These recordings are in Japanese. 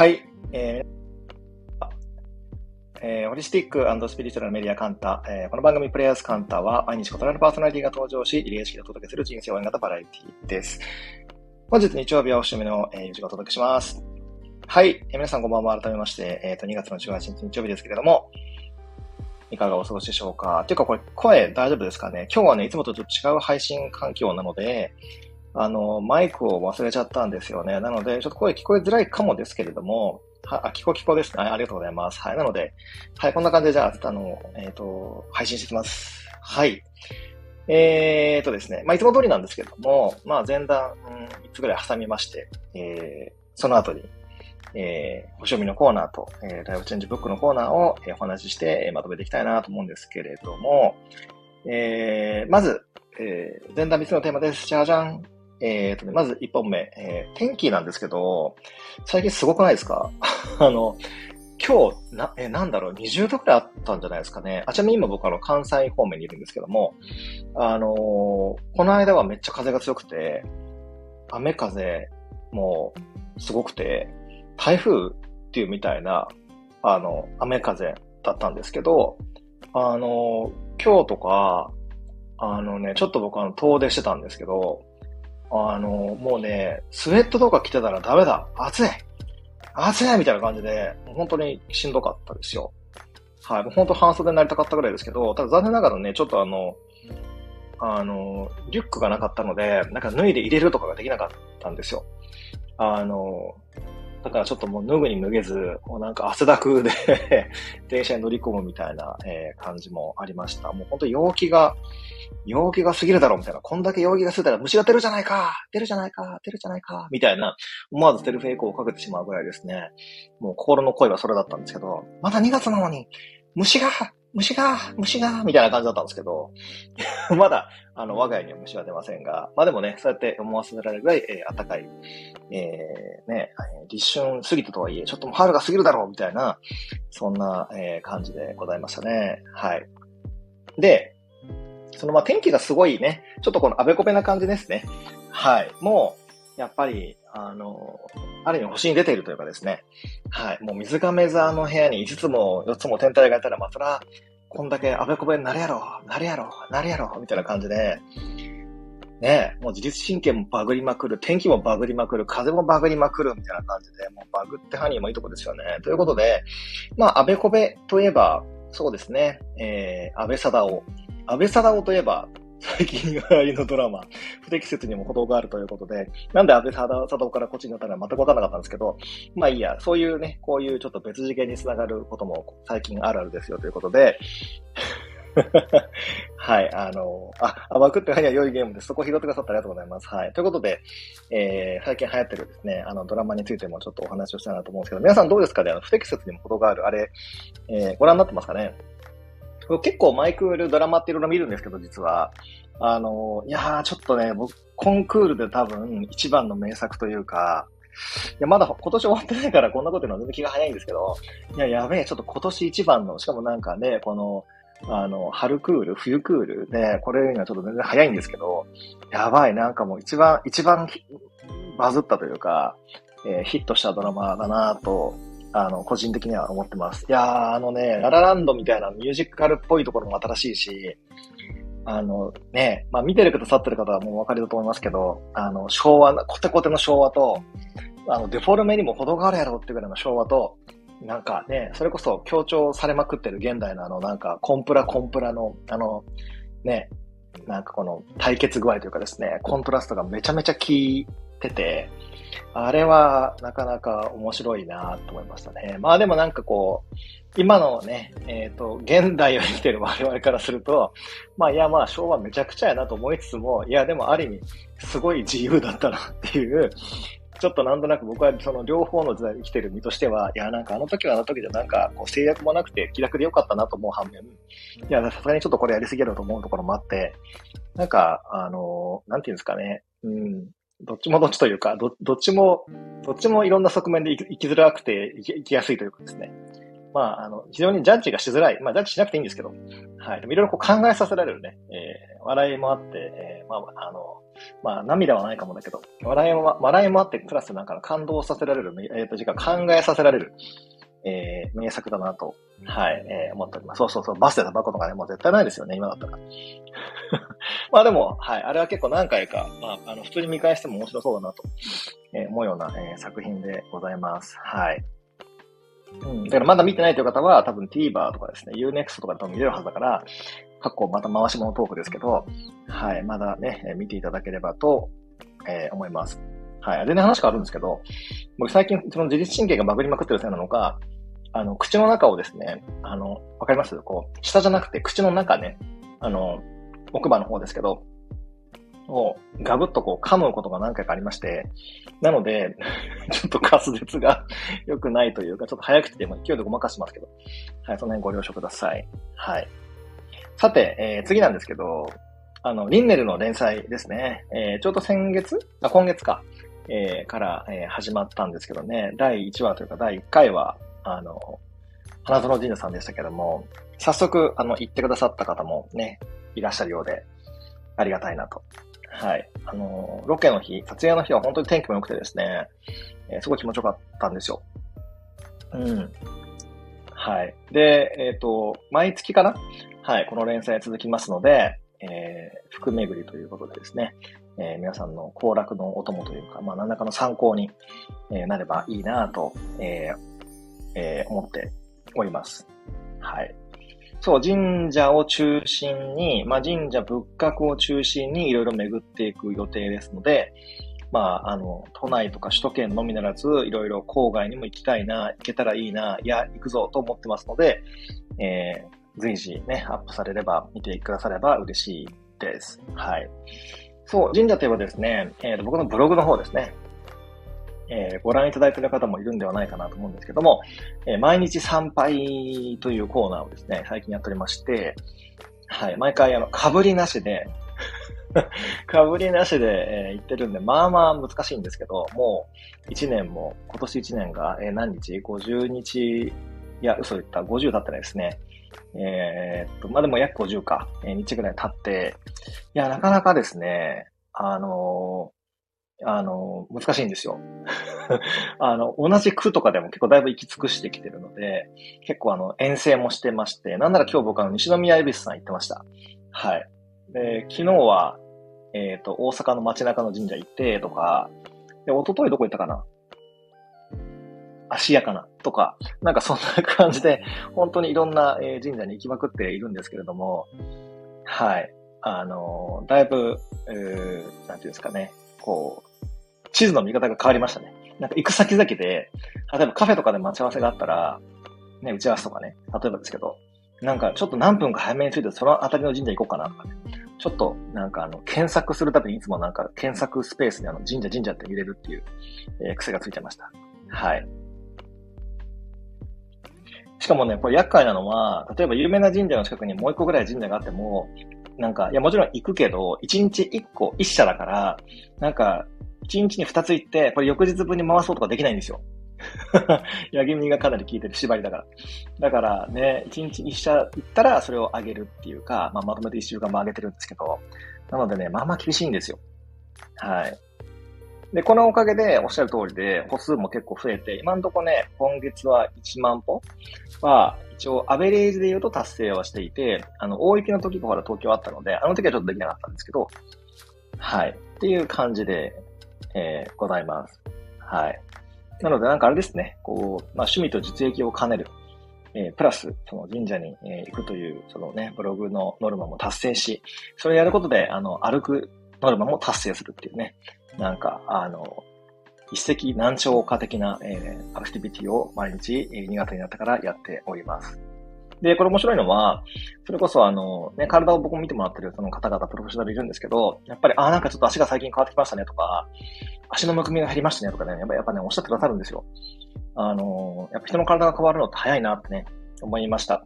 はい。えーえー、ホリスティックスピリチュアルメディアカンタ、えー、この番組プレイヤーズカンタは毎日異なるパーソナリティが登場し、リレー式でお届けする人生応援型バラエティです。本日日曜日はおしめの、えー、時をお届けします。はい。えー、皆さんこんばんは。改めまして、えっ、ー、と、2月の18日日曜日ですけれども、いかがお過ごしでしょうか？ていうかこれ声大丈夫ですかね？今日はね、いつもとちょっと違う配信環境なので、あの、マイクを忘れちゃったんですよね。なので、ちょっと声聞こえづらいかもですけれども、は、あ、聞こ聞こですね。ありがとうございます。はい。なので、はい、こんな感じで、じゃあ、あの、えっ、ー、と、配信していきます。はい。えーとですね、まあ、いつも通りなんですけども、まあ、前段、うん、3つぐらい挟みまして、えー、その後に、えー、星読みのコーナーと、えー、ライブチェンジブックのコーナーを、えー、お話しして、えー、まとめていきたいなと思うんですけれども、えー、まず、えー、前段3つのテーマです。じゃじゃん。えっ、ー、とね、まず1本目、えー、天気なんですけど、最近すごくないですか？あの、今日、な、え、なんだろう、20度くらいあったんじゃないですかね。あ、ちなみに今僕あの、関西方面にいるんですけども、あのー、この間はめっちゃ風が強くて、雨風もすごくて、台風っていうみたいな、あの、雨風だったんですけど、あのー、今日とか、あのね、ちょっと僕あの、遠出してたんですけど、あの、もうね、スウェットとか着てたらダメだ暑い暑いみたいな感じで、本当にしんどかったですよ。はい。もう本当半袖になりたかったぐらいですけど、ただ残念ながらね、ちょっとあの、あの、リュックがなかったので、なんか脱いで入れるとかができなかったんですよ。あの、だからちょっともう脱ぐに脱げず、もうなんか汗だくで 電車に乗り込むみたいな、えー、感じもありました。もう本当陽気が、陽気が過ぎるだろうみたいな。こんだけ陽気が過ぎたら虫が出るじゃないか出るじゃないか出るじゃないかみたいな、思わずセルフエコーをかけてしまうぐらいですね。もう心の声はそれだったんですけど、まだ2月なのに、虫が虫が、虫が、みたいな感じだったんですけど、まだ、あの、我が家には虫は出ませんが、まあでもね、そうやって思わせられるぐらい、えー、暖かい、えー、ね、立春過ぎたとはいえ、ちょっともう春が過ぎるだろう、みたいな、そんな、えー、感じでございましたね。はい。で、そのまあ天気がすごいね、ちょっとこのあべこべな感じですね。はい。もう、やっぱり、あの、ある意味星に出ているというかですね。はい。もう水亀座の部屋に5つも4つも天体がいたら、まあそら、こんだけあべこべになるやろ、なるやろ、なるやろ、みたいな感じで、ねもう自律神経もバグりまくる、天気もバグりまくる、風もバグりまくる、みたいな感じで、もうバグってハニーもいいとこですよね。ということで、まあ、あべこべといえば、そうですね、えー、安倍貞夫。安倍貞夫といえば、最近流行りのドラマ、不適切にも程があるということで、なんで安倍貞夫からこっちになったのは全くわからなかったんですけど、まあいいや、そういうね、こういうちょっと別次元につながることも最近あるあるですよということで、はい、あの、あ、アバクっては良いゲームです。そこ拾ってくださってありがとうございます。はい。ということで、えー、最近流行ってるですね、あの、ドラマについてもちょっとお話をしたいなと思うんですけど、皆さんどうですかね？あの、不適切にも程がある、あれ、えー、ご覧になってますかね？結構マイクールドラマっていろいろ見るんですけど、実は。あの、いやー、ちょっとね、僕、コンクールで多分一番の名作というか、いや、まだ今年終わってないからこんなこと言うのは全然気が早いんですけど、いや、やべえ、ちょっと今年一番の、しかもなんかね、この、あの、春クール、冬クールで、これにはちょっと全然早いんですけど、やばい、なんかもう一番、一番バズったというか、えー、ヒットしたドラマだなとあの、個人的には思ってます。いやー、あのね、ララランドみたいなミュージカルっぽいところも新しいし、あのね、まあ見てる方、去ってる方はもうお分かりだと思いますけど、あの、昭和コテコテの昭和と、あの、デフォルメにも程があるやろっていうぐらいの昭和と、なんかね、それこそ強調されまくってる現代のあの、なんか、コンプラコンプラの、あの、ね、なんかこの対決具合というかですね、コントラストがめちゃめちゃ効てて、あれはなかなか面白いなと思いましたね。まあでもなんかこう、今のね、えっ、ー、と、現代を生きてる我々からすると、まあいやまあ昭和めちゃくちゃやなと思いつつも、いやでもある意味、すごい自由だったなっていう、ちょっとなんとなく僕はその両方の時代生きてる身としては、いやなんかあの時はあの時でなんかこう制約もなくて気楽でよかったなと思う反面、いやさすがにちょっとこれやりすぎると思うところもあって、なんか、あの、なんていうんですかね、うん、どっちもどっちというか、ど、どっちも、どっちもいろんな側面で生きづらくて生きやすいというかですね。まあ、あの、非常にジャッジがしづらい。まあ、ジャッジしなくていいんですけど、はい。でもいろいろこう考えさせられるね、えー、笑いもあって、えー、まあ、あの、まあ、涙はないかもだけど、笑いも、笑いもあって、プラスなんかの感動させられる、えっ、ー、と、時間考えさせられる、えー、名作だなと、はい、えー、思っております。そうそうそう、バスでタバコとかね、もう絶対ないですよね、今だったら。まあでも、はい、あれは結構何回か、まあ、あの、普通に見返しても面白そうだなと、えー、思うような、えー、作品でございます。はい。うん。だからまだ見てないという方は、多分 TVer とかですね、Unext とかで多分見れるはずだから、過去また回し物トークですけど、はい、まだね、見ていただければと、えー、思います。はい。全然話変わるんですけど、僕最近、その自律神経がバグりまくってるせいなのか、あの、口の中をですね、あの、わかります？こう、下じゃなくて口の中ね、あの、奥歯の方ですけど、をガブッとこう噛むことが何回かありまして、なので、ちょっと滑舌が良くないというか、ちょっと早くて、勢いでごまかしてますけど、はい、その辺ご了承ください。はい。さて、えー、次なんですけど、あの、リンネルの連載ですね。えー、ちょうど先月？あ、今月か。えー、から、えー、始まったんですけどね、第1話というか第1回は、あの、花園神社さんでしたけども、早速、あの、行ってくださった方もね、いらっしゃるようで、ありがたいなと。はい。あの、ロケの日、撮影の日は本当に天気も良くてですね、えー、すごい気持ちよかったんですよ。うん。はい。で、えっ、ー、と、毎月かな？はい、この連載続きますので、えー、福巡りということでですね、えー、皆さんの行楽のお供というか、まあ、何らかの参考に、え、なればいいなと、ええー、思っております。はい。そう、神社を中心に、まあ、神社仏閣を中心にいろいろ巡っていく予定ですので、まあ、あの、都内とか首都圏のみならず、いろいろ郊外にも行きたいな、行けたらいいな、いや、行くぞと思ってますので、えー、随時ね、アップされれば、見てくだされば嬉しいです。はい。そう、神社といえばですね、えー、僕のブログの方ですね。えー、ご覧いただいている方もいるんではないかなと思うんですけども、えー、毎日参拝というコーナーをですね、最近やっておりまして、はい、毎回あの、被りなしで 被りなしで、えー、言ってるんで、まあまあ難しいんですけど、もう1年も、今年1年が、えー、何日 ?50 日、いや、嘘言った、50経ってないですね。えー、っと、まあ、でも約50か、えー、日ぐらい経って、いや、なかなかですね、あのあの、難しいんですよ。あの、同じ区とかでも結構だいぶ行き尽くしてきてるので、結構あの、遠征もしてまして、なんなら今日僕あの、西宮恵比寿さん行ってました。はい。で、昨日は、えっ、と、大阪の街中の神社行ってとか、で、一昨日どこ行ったかな芦屋かなとか、なんかそんな感じで、本当にいろんな、え神社に行きまくっているんですけれども、はい。あの、だいぶ、えー、なんていうんですかね、こう、地図の見方が変わりましたね。なんか行く先々で、例えばカフェとかで待ち合わせがあったら、ね、打ち合わせとかね、例えばですけど、なんかちょっと何分か早めに着いてその辺りの神社行こうかなとかね。ちょっとなんかあの、検索するたびにいつもなんか検索スペースにあの、神社神社って見れるっていう、えー、癖がついてました。はい。しかもね、これ厄介なのは、例えば有名な神社の近くにもう一個ぐらい神社があっても、なんか、いやもちろん行くけど、一日一個一社だから、なんか、1日に2つ行って、これ翌日分に回そうとかできないんですよ。ヤギ耳がかなり効いてる縛りだから。だからね、1日1社行ったらそれを上げるっていうか、まあ、まとめて1週間も上げてるんですけど、なのでね、まあまあ厳しいんですよ。はい。で、このおかげでおっしゃる通りで、歩数も結構増えて、今んとこね、今月は1万歩は、一応アベレージで言うと達成はしていて、あの、大雪の時がほら東京あったので、あの時はちょっとできなかったんですけど、はい。っていう感じで、えー、ございます。はい。なのでなんかあれですね、こう、まあ趣味と実益を兼ねる。えー、プラス、その神社に、えー、行くという、そのね、ブログのノルマも達成し、それをやることで、あの、歩くノルマも達成するっていうね、なんか、あの、一石難聴化的な、えー、アクティビティを毎日、えー、2月になってからやっております。で、これ面白いのは、それこそあの、ね、体を僕も見てもらってるその方々、プロフェッショナルいるんですけど、やっぱり、あ、なんかちょっと足が最近変わってきましたねとか、足のむくみが減りましたねとかね、やっぱやっぱね、おっしゃってくださるんですよ。あの、やっぱ人の体が変わるのって早いなってね、思いました。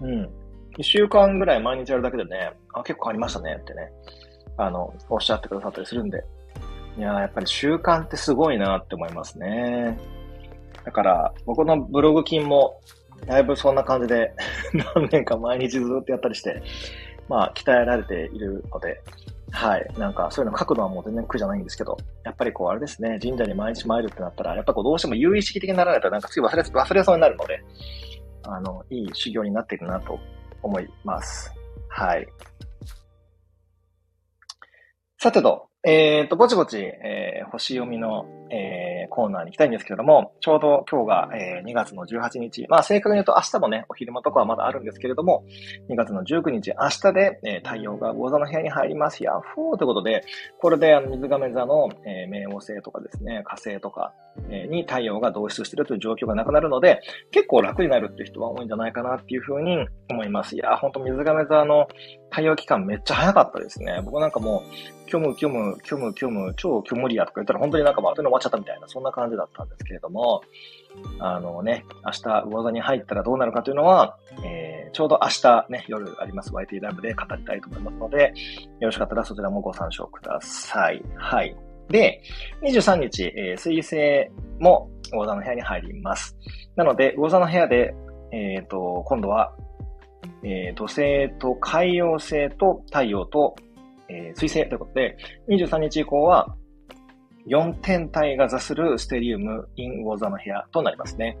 うん。一週間ぐらい毎日やるだけでね、あ、結構変わりましたねってね、あの、おっしゃってくださったりするんで。いややっぱり習慣ってすごいなって思いますね。だから、僕のブログ金も、だいぶそんな感じで 何年か毎日ずっとやったりして、まあ、鍛えられているので、はい。なんか、そういうの書くのはもう全然苦じゃないんですけど、やっぱりこう、あれですね、神社に毎日参るってなったら、やっぱこう、どうしても有意識的にならないと、なんか次忘れ、忘れそうになるので、あの、いい修行になっているなと思います。はい。さてと、えっ、ー、と、ぼちぼち、えー、星読みの、えー、コーナーに行きたいんですけれども、ちょうど今日が、えー、2月の18日。まあ、正確に言うと明日もね、お昼間とかはまだあるんですけれども、2月の19日、明日で、えー、太陽が魚座の部屋に入ります。ヤッフーということで、これで、あの、水亀座の、えー、冥王星とかですね、火星とか、えー、に太陽が同出しているという状況がなくなるので、結構楽になるっていう人は多いんじゃないかなっていうふうに思います。いやー、ほんと水亀座の太陽期間めっちゃ早かったですね。僕なんかもう、虚無、虚無、虚無、虚無、超虚無リアとか言ったら本当になんかまあ、後に終わっちゃったみたいな、そんな感じだったんですけれども、あのね、明日、魚座に入ったらどうなるかというのは、えー、ちょうど明日ね、夜あります YT ライブで語りたいと思いますので、よろしかったらそちらもご参照ください。はい。で、23日、えー、水星も魚座の部屋に入ります。なので、魚座の部屋で、えっ、ー、と、今度は、えー、土星と海洋星と太陽と、えー、水星ということで、23日以降は、4天体が座するステリウムイン魚座の部屋となりますね。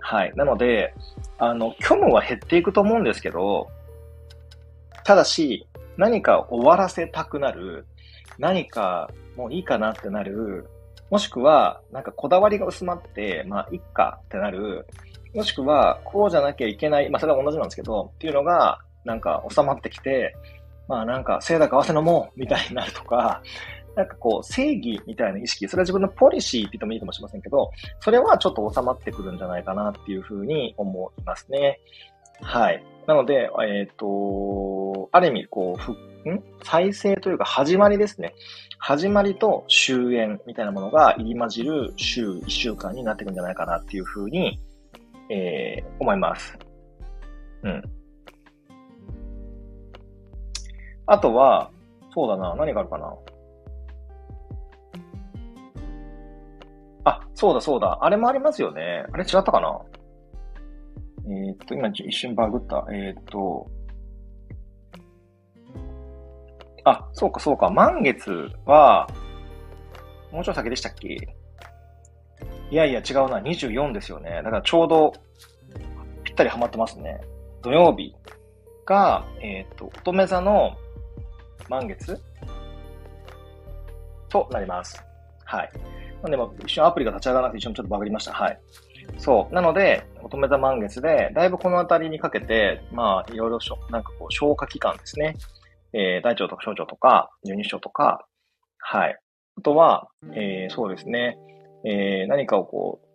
はい。なので、あの、虚無は減っていくと思うんですけど、ただし、何か終わらせたくなる、何かもういいかなってなる、もしくは、なんかこだわりが薄まって、まあ、いっかってなる、もしくは、こうじゃなきゃいけない、まあ、それは同じなんですけど、っていうのが、なんか収まってきて、まあなんか、せいだか合わせのもう、みたいになるとか、なんかこう、正義みたいな意識、それは自分のポリシーって言ってもいいかもしれませんけど、それはちょっと収まってくるんじゃないかなっていうふうに思いますね。はい。なので、えっ、ー、と、ある意味、こう、ふ、ん？再生というか始まりですね。始まりと終焉みたいなものが入り混じる週1週間になっていくんじゃないかなっていうふうに、えー、思います。うん。あとは、そうだな、何があるかな？そうだそうだ。あれもありますよね。あれ違ったかな？えー、っと、今一瞬バグった。えー、っと、あ、そうかそうか。満月は、もうちょい先でしたっけ？いやいや違うな。24ですよね。だからちょうど、ぴったりハマってますね。土曜日が、えっ、と、乙女座の満月となります。はい。なんで、まあ、一瞬アプリが立ち上がらなくて一瞬ちょっとバグりました。はい。そう。なので、乙女座満月で、だいぶこのあたりにかけて、まあ、いろいろしょ、なんかこう、消化期間ですね。えー、大腸とか小腸とか、十二腸とか、はい。あとは、えー、そうですね。えー、何かをこう、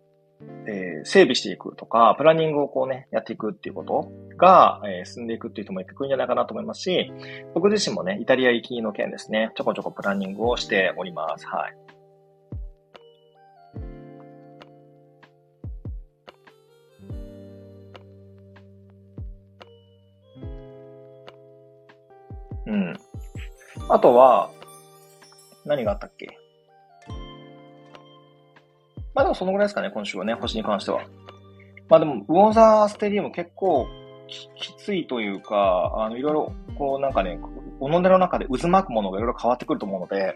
えー、整備していくとか、プランニングをこうね、やっていくっていうことが、えー、進んでいくっていう人もいくんじゃないかなと思いますし、僕自身もね、イタリア行きの件ですね、ちょこちょこプランニングをしております。はい。うん。あとは、何があったっけ？まあでもそのぐらいですかね、今週はね、星に関しては。まあでも、ウォーザーステディウム結構きついというか、あの、いろいろ、こうなんかね、おのでの中で渦巻くものがいろいろ変わってくると思うので、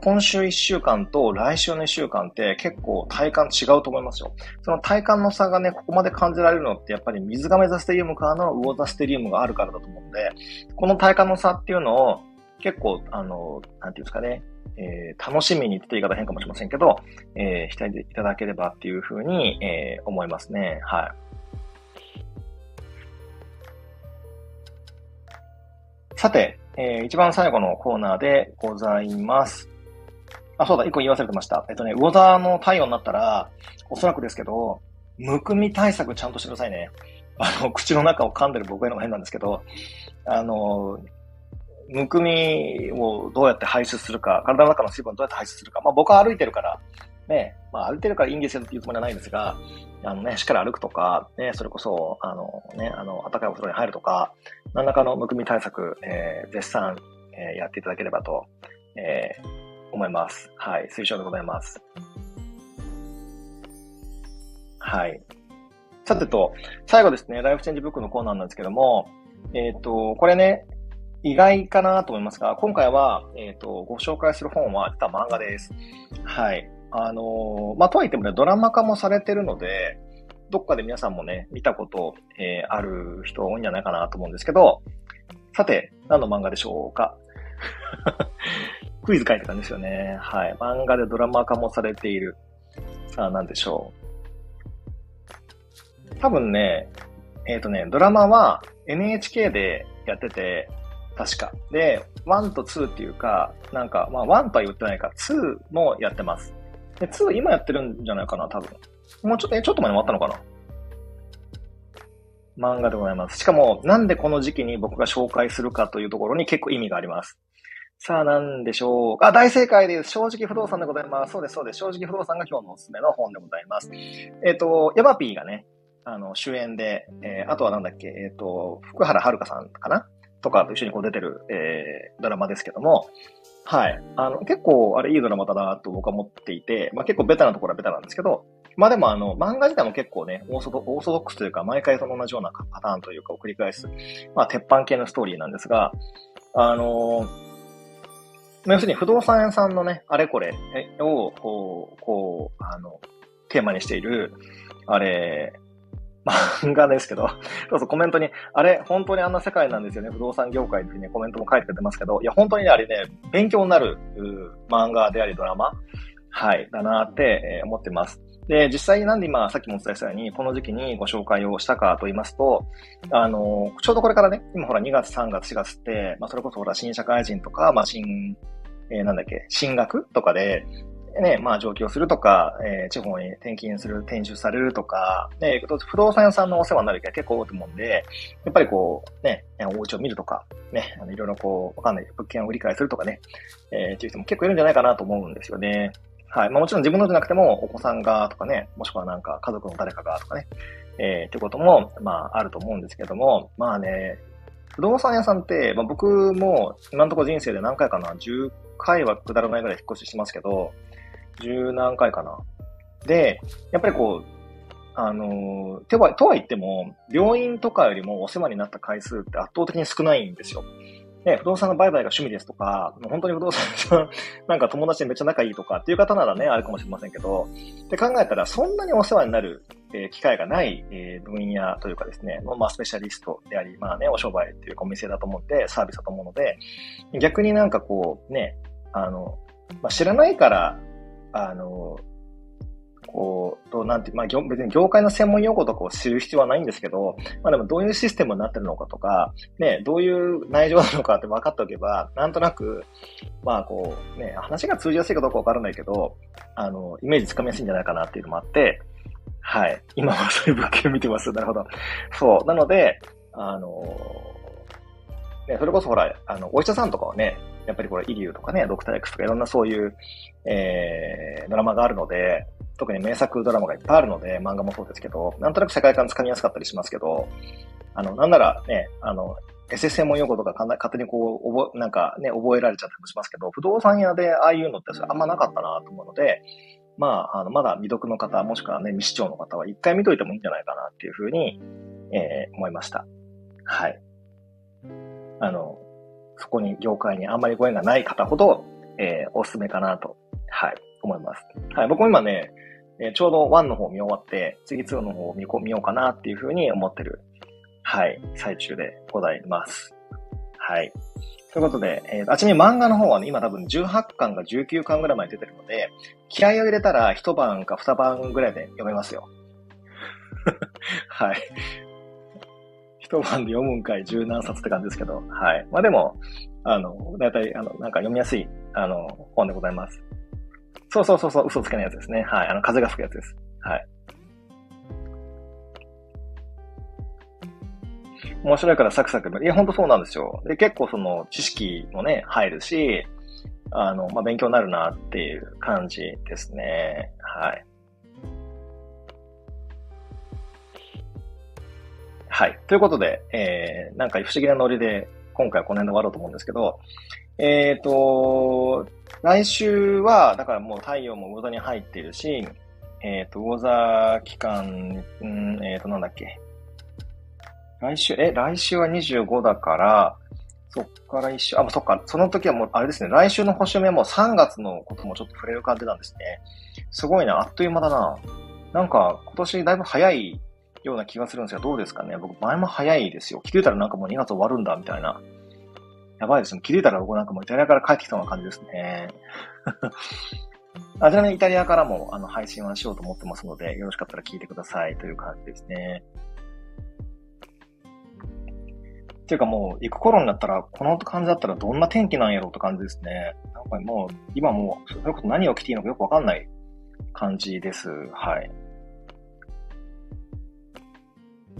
今週1週間と来週の1週間って結構体感違うと思いますよ。その体感の差がね、ここまで感じられるのってやっぱり水亀座ステリウムからのウォーザーステリウムがあるからだと思うんで、この体感の差っていうのを結構、あの、なんていうんですかね、えー、楽しみにって言い方変かもしれませんけど、えー、していただければっていうふうに、えー、思いますね。はい。さて、えー、一番最後のコーナーでございます。あ、そうだ、一個言い忘れてました。えっとね、魚座の太陽になったら、おそらくですけど、むくみ対策ちゃんとしてくださいね。あの、口の中を噛んでる僕への変なんですけど、あの、むくみをどうやって排出するか、体の中の水分をどうやって排出するか。まあ僕は歩いてるから、ね、まあ歩いてるからいいんですよっていうつもりはないんですが、あのね、しっかり歩くとか、ね、それこそ、あのね、あの、暖かいお風呂に入るとか、何らかのむくみ対策、えー、絶賛、えー、やっていただければと、えー、思います。はい。推奨でございます。はい。さてと、最後ですね、ライフチェンジブックのコーナーなんですけども、えっ、ー、と、これね、意外かなと思いますが、今回は、えっ、ー、と、ご紹介する本は、実は漫画です。はい。あのー、まあ、とはいってもね、ドラマ化もされてるので、どっかで皆さんもね、見たこと、えー、ある人多いんじゃないかなと思うんですけど、さて、何の漫画でしょうか？クイズ書いてたんですよね。はい。漫画でドラマ化もされている。さあ、何でしょう。多分ね、えっ、ー、とね、ドラマは NHK でやってて、確か。で、1と2っていうか、なんか、まあ1とは言ってないか、2もやってます。で、2今やってるんじゃないかな、多分。もうちょっと、え、ちょっと前に終わったのかな漫画でございます。しかも、なんでこの時期に僕が紹介するかというところに結構意味があります。さあ、なんでしょうあ、大正解です。正直不動産でございます。そうです、そうです。正直不動産が今日のおすすめの本でございます。えっ、ー、と、ヤマピーがね、あの、主演で、えー、あとはなんだっけ、えっ、ー、と、福原遥さんかな？とかと一緒にこう出てる、えー、ドラマですけども、はい。あの、結構、あれいいドラマだなと僕は思っていて、まあ結構ベタなところはベタなんですけど、まあでもあの、漫画自体も結構ね、オーソドオーソドックスというか、毎回その同じようなパターンというかを繰り返す、まあ鉄板系のストーリーなんですが、あの要するに不動産屋さんのね、あれこれを、こう、こう、あの、テーマにしている、あれ、漫画ですけど、そうそうコメントに、あれ、本当にあんな世界なんですよね、不動産業界っていうね、コメントも書いてくれてますけど、いや、本当にね、あれね、勉強になる漫画でありドラマ、はい、だなって、え思ってます。で、実際になんで今、さっきもお伝えしたように、この時期にご紹介をしたかと言いますと、あの、ちょうどこれからね、今ほら2月、3月、4月って、まあそれこそほら新社会人とか、まあ新、えー、なんだっけ、進学とかで、ね、まあ上京するとか、えー、地方に転勤する、転出されるとか、ね、不動産屋さんのお世話になる機会結構多いと思うんで、やっぱりこう、ね、お家を見るとか、ね、あのいろいろこう、わかんない物件を売り買いするとかね、えー、っていう人も結構いるんじゃないかなと思うんですよね。はい。まあもちろん自分のじゃなくても、お子さんがとかね、もしくはなんか家族の誰かがとかね、えー、ってことも、まああると思うんですけども、まあね、不動産屋さんって、まあ僕も今のところ人生で何回かな、10回はくだらないぐらい引っ越ししますけど、十何回かな。で、やっぱりこう、あの、とは、とは言っても、病院とかよりもお世話になった回数って圧倒的に少ないんですよ。で、不動産の売買が趣味ですとか、本当に不動産さん、なんか友達でめっちゃ仲いいとかっていう方ならね、あるかもしれませんけど、って考えたら、そんなにお世話になる、えー、機会がない、えー、分野というかですね、まあ、スペシャリストであり、まあね、お商売っていうかお店だと思って、サービスだと思うので、逆になんかこう、ね、あの、まあ、知らないからあの、こう、と、なんて、まあ、別に業界の専門用語とかを知る必要はないんですけど、まあでもどういうシステムになってるのかとか、ね、どういう内情なのかって分かっておけば、なんとなく、まあこう、ね、話が通じやすいかどうかわからないけど、あの、イメージつかみやすいんじゃないかなっていうのもあって、はい。今はそういう物件を見てます。なるほど。そう。なので、あの、ね、それこそほら、あの、お医者さんとかはね、やっぱりこれ、イリューとかね、ドクター X とかいろんなそういう、えー、ドラマがあるので、特に名作ドラマがいっぱいあるので、漫画もそうですけど、なんとなく世界観つかみやすかったりしますけど、あの、なんならね、あの、SS 専門用語とか勝手にこう、覚なんかね、覚えられちゃったりもしますけど、不動産屋でああいうのってあんまなかったなと思うので、まあ、あの、まだ未読の方、もしくはね、未視聴の方は一回見といてもいいんじゃないかなっていうふうに、えー、思いました。はい。あの、そこに業界にあんまりご縁がない方ほど、えー、おすすめかなと、はい、思います。はい、僕も今ね、えー、ちょうど1の方見終わって、次2の方を見見ようかなっていうふうに思ってる、はい、最中でございます。はい。ということで、えー、あちなみに漫画の方はね、今多分18巻が19巻ぐらいまで出てるので、気合を入れたら一晩か二晩ぐらいで読めますよ。はい。一晩で読むんかい十何冊って感じですけど、はい。まあでも、あの、だいたい、あの、なんか読みやすい、あの、本でございます。そうそうそうそう、嘘つけないやつですね。はい。あの、風が吹くやつです。はい。面白いからサクサク。いや、ほんとそうなんですよ。で、結構その、知識もね、入るし、あの、まあ、勉強になるなっていう感じですね。はい。はい。ということで、えー、なんか不思議なノリで、今回はこの辺で終わろうと思うんですけど、えっ、ー、と、来週は、だからもう太陽も無駄に入っているし、えっ、ー、と、ウォーザー期間、うん、えっ、ー、と、なんだっけ。来週、え、来週は25だから、そっから一週、あ、そっか、その時はもう、あれですね、来週の星目も3月のこともちょっと触れる感じなんですね。すごいな、あっという間だな。なんか、今年だいぶ早いような気がするんですが、どうですかね？僕、前も早いですよ。気づいたらなんかもう2月終わるんだ、みたいな。やばいですね。気づいたら僕なんかもうイタリアから帰ってきたような感じですね。あちなみにイタリアからもあの配信はしようと思ってますので、よろしかったら聞いてくださいという感じですね。っていうかもう、行く頃になったら、この感じだったらどんな天気なんやろうって感じですね。なんかもう、今もう、それこそ何を着ていいのかよくわかんない感じです。はい。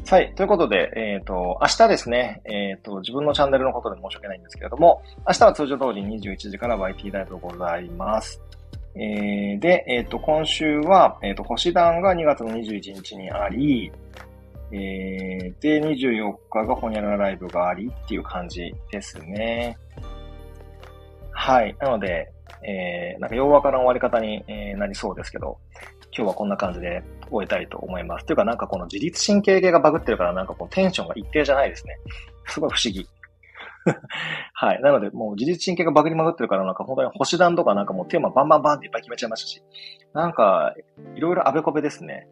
はい。ということで、えっ、ー、と、明日ですね、えっ、ー、と、自分のチャンネルのことで申し訳ないんですけれども、明日は通常通り21時から YT ライブございます。えー、で、えっ、と、今週は、えっ、と、星団が2月の21日にあり、えー、で、24日がホニャララライブがありっていう感じですね。はい。なので、えー、なんかようわからん終わり方に、えー、なりそうですけど、今日はこんな感じで終えたいと思います。というかなんかこの自律神経系がバグってるからなんかこうテンションが一定じゃないですね。すごい不思議。はい。なので、もう自律神経がバグりまぐってるから、なんか本当に星団とかなんかもうテーマバンバンバンっていっぱい決めちゃいましたし、なんか、いろいろあべこべですね。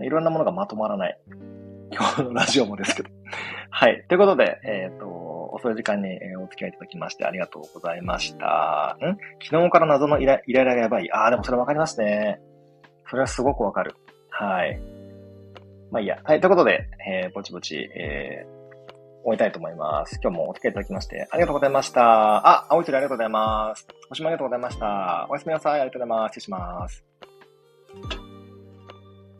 いろんなものがまとまらない。今日のラジオもですけど。はい。ということで、えっ、ー、と、遅い時間にお付き合いいただきましてありがとうございました。ん？昨日から謎のイライラがやばい。ああ、でもそれわかりますね。それはすごくわかる。はい。まあいいや。はい。ということで、えー、ぼちぼち、えー、終えたいと思います。今日もお付き合いいただきましてありがとうございました。あ、青い鳥ありがとうございます。星もありがとうございました。おやすみなさい。ありがとうございます。失礼します。